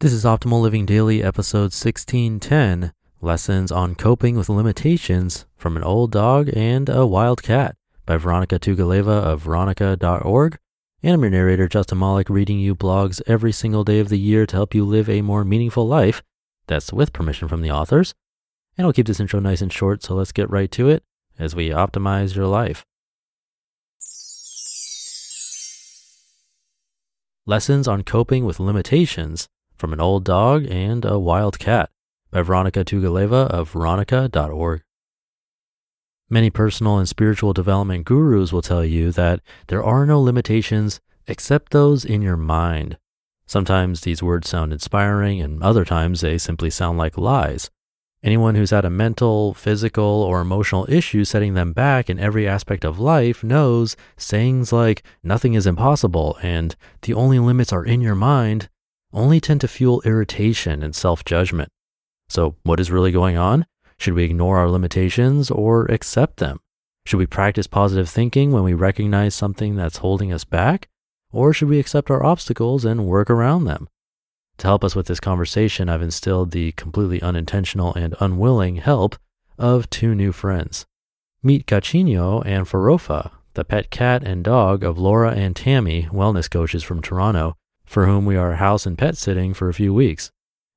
This is Optimal Living Daily, episode 1610 Lessons on Coping with Limitations from an Old Dog and a Wild Cat by Vironika Tugaleva of vironika.org. And I'm your narrator, Justin Malik, reading you blogs every single day of the year to help you live a more meaningful life. That's with permission from the authors. And I'll keep this intro nice and short, so let's get right to it as we optimize your life. Lessons on Coping with Limitations from an Old Dog and a Wild Cat by Vironika Tugaleva of vironika.org. Many personal and spiritual development gurus will tell you that there are no limitations except those in your mind. Sometimes these words sound inspiring, and other times they simply sound like lies. Anyone who's had a mental, physical, or emotional issue setting them back in every aspect of life knows sayings like nothing is impossible and the only limits are in your mind only tend to fuel irritation and self judgment. So, what is really going on? Should we ignore our limitations or accept them? Should we practice positive thinking when we recognize something that's holding us back? Or should we accept our obstacles and work around them? To help us with this conversation, I've instilled the completely unintentional and unwilling help of two new friends. Meet Gachinho and Farofa, the pet cat and dog of Laura and Tammy, wellness coaches from Toronto, for whom we are house and pet sitting for a few weeks.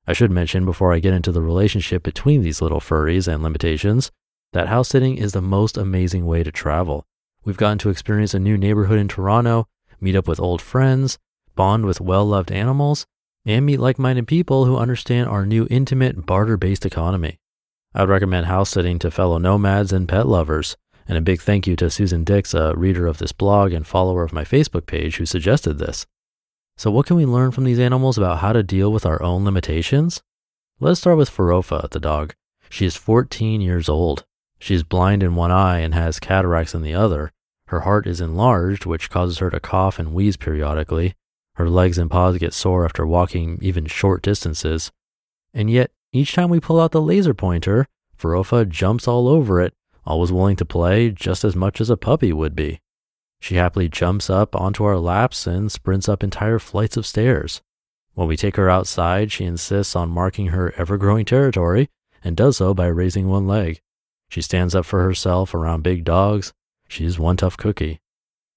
I should mention before I get into the relationship between these little furries and limitations that house sitting is the most amazing way to travel. We've gotten to experience a new neighborhood in Toronto, meet up with old friends, bond with well loved animals, and meet like minded people who understand our new intimate barter based economy. I would recommend house sitting to fellow nomads and pet lovers. And a big thank you to Susan Dix, a reader of this blog and follower of my Facebook page, who suggested this. So, what can we learn from these animals about how to deal with our own limitations? Let's start with Farofa, the dog. She is 14 years old. She is blind in one eye and has cataracts in the other. Her heart is enlarged, which causes her to cough and wheeze periodically. Her legs and paws get sore after walking even short distances. And yet, each time we pull out the laser pointer, Farofa jumps all over it, always willing to play just as much as a puppy would be. She happily jumps up onto our laps and sprints up entire flights of stairs. When we take her outside, she insists on marking her ever growing territory and does so by raising one leg. She stands up for herself around big dogs. She's one tough cookie.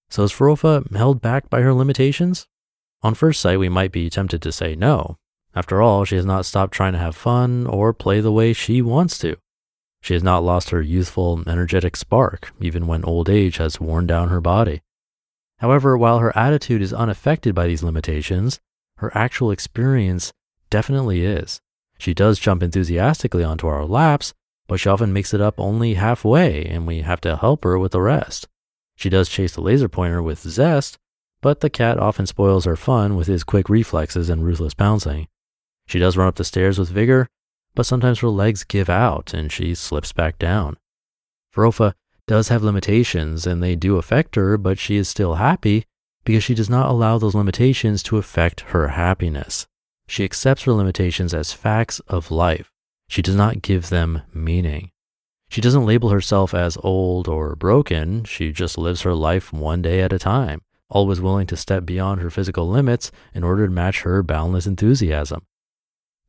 So is Farofa held back by her limitations? On first sight, we might be tempted to say no. After all, she has not stopped trying to have fun or play the way she wants to. She has not lost her youthful, energetic spark, even when old age has worn down her body. However, while her attitude is unaffected by these limitations, her actual experience definitely is. She does jump enthusiastically onto our laps, but she often makes it up only halfway, and we have to help her with the rest. She does chase the laser pointer with zest, but the cat often spoils her fun with his quick reflexes and ruthless pouncing. She does run up the stairs with vigor, but sometimes her legs give out and she slips back down. Farofa does have limitations and they do affect her, but she is still happy because she does not allow those limitations to affect her happiness. She accepts her limitations as facts of life. She does not give them meaning. She doesn't label herself as old or broken. She just lives her life one day at a time, always willing to step beyond her physical limits in order to match her boundless enthusiasm.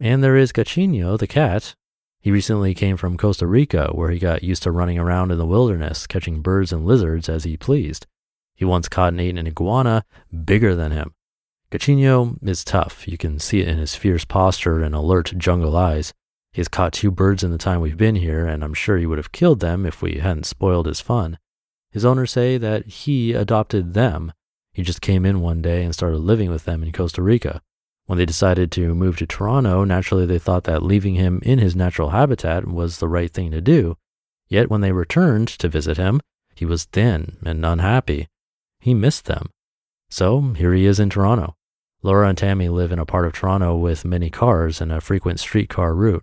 And there is Gachinho, the cat. He recently came from Costa Rica, where he got used to running around in the wilderness, catching birds and lizards as he pleased. He once caught and ate an iguana bigger than him. Gachinho is tough. You can see it in his fierce posture and alert jungle eyes. He has caught two birds in the time we've been here, and I'm sure he would have killed them if we hadn't spoiled his fun. His owners say that he adopted them. He just came in one day and started living with them in Costa Rica. When they decided to move to Toronto, naturally they thought that leaving him in his natural habitat was the right thing to do. Yet when they returned to visit him, he was thin and unhappy. He missed them. So here he is in Toronto. Laura and Tammy live in a part of Toronto with many cars and a frequent streetcar route.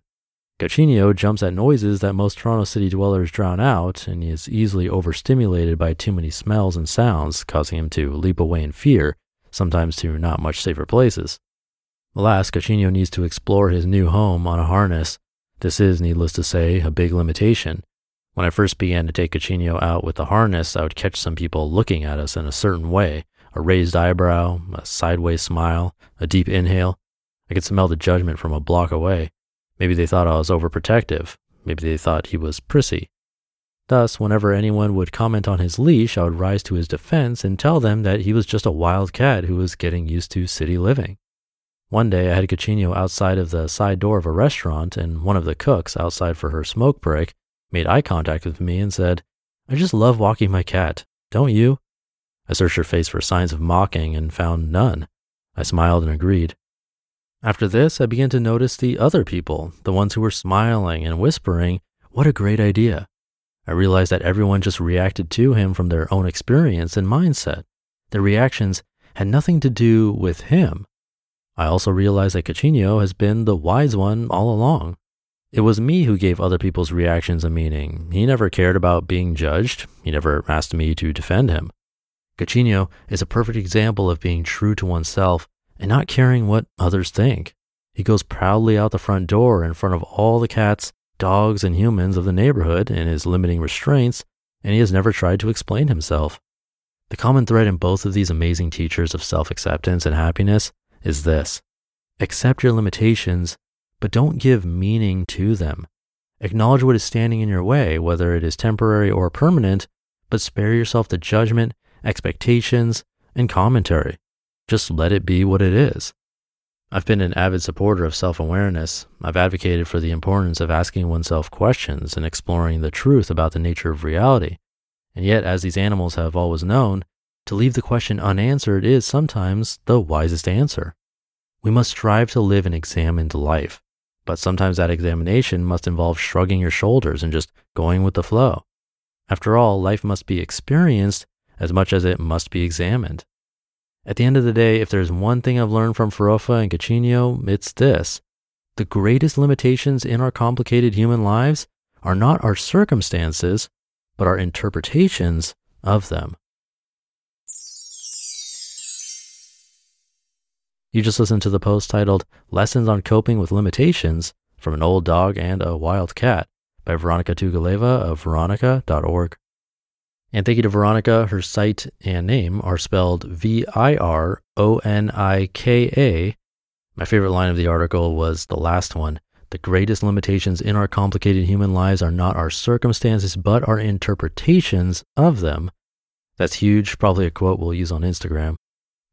Gachinho jumps at noises that most Toronto city dwellers drown out, and he is easily overstimulated by too many smells and sounds, causing him to leap away in fear, sometimes to not much safer places. Alas, Gachinho needs to explore his new home on a harness. This is, needless to say, a big limitation. When I first began to take Gachinho out with the harness, I would catch some people looking at us in a certain way a raised eyebrow, a sideways smile, a deep inhale. I could smell the judgment from a block away. Maybe they thought I was overprotective. Maybe they thought he was prissy. Thus, whenever anyone would comment on his leash, I would rise to his defense and tell them that he was just a wild cat who was getting used to city living. One day, I had Cachinho outside of the side door of a restaurant, and one of the cooks outside for her smoke break made eye contact with me and said, I just love walking my cat, don't you? I searched her face for signs of mocking and found none. I smiled and agreed. After this, I began to notice the other people, the ones who were smiling and whispering, What a great idea. I realized that everyone just reacted to him from their own experience and mindset. Their reactions had nothing to do with him. I also realized that Cachinho has been the wise one all along. It was me who gave other people's reactions a meaning. He never cared about being judged. He never asked me to defend him. Cachinho is a perfect example of being true to oneself and not caring what others think. He goes proudly out the front door in front of all the cats, dogs, and humans of the neighborhood in his limiting restraints, and he has never tried to explain himself. The common thread in both of these amazing teachers of self acceptance and happiness is this accept your limitations, but don't give meaning to them. Acknowledge what is standing in your way, whether it is temporary or permanent, but spare yourself the judgment, expectations, and commentary. Just let it be what it is. I've been an avid supporter of self awareness. I've advocated for the importance of asking oneself questions and exploring the truth about the nature of reality. And yet, as these animals have always known, to leave the question unanswered is sometimes the wisest answer. We must strive to live an examined life, but sometimes that examination must involve shrugging your shoulders and just going with the flow. After all, life must be experienced as much as it must be examined. At the end of the day, if there's one thing I've learned from Farofa and Cachinho, it's this. The greatest limitations in our complicated human lives are not our circumstances, but our interpretations of them. You just listened to the post titled Lessons on Coping with Limitations from an Old Dog and a Wild Cat by Vironika Tugaleva of vironika.org. And thank you to Vironika. Her site and name are spelled V I R O N I K A. My favorite line of the article was the last one. The greatest limitations in our complicated human lives are not our circumstances, but our interpretations of them. That's huge. Probably a quote we'll use on Instagram.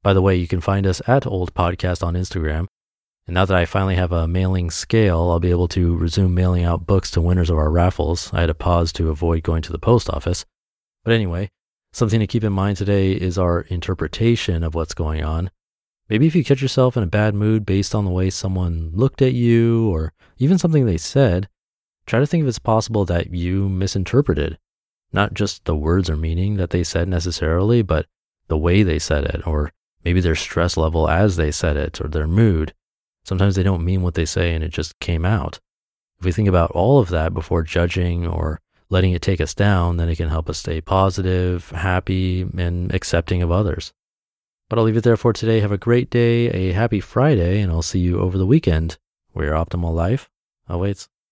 By the way, you can find us at Old Podcast on Instagram. And now that I finally have a mailing scale, I'll be able to resume mailing out books to winners of our raffles. I had to pause to avoid going to the post office. But anyway, something to keep in mind today is our interpretation of what's going on. Maybe if you catch yourself in a bad mood based on the way someone looked at you or even something they said, try to think if it's possible that you misinterpreted not just the words or meaning that they said necessarily, but the way they said it or maybe their stress level as they said it or their mood. Sometimes they don't mean what they say and it just came out. If we think about all of that before judging or letting it take us down, then it can help us stay positive, happy, and accepting of others. But I'll leave it there for today. Have a great day, a happy Friday, and I'll see you over the weekend where your optimal life awaits.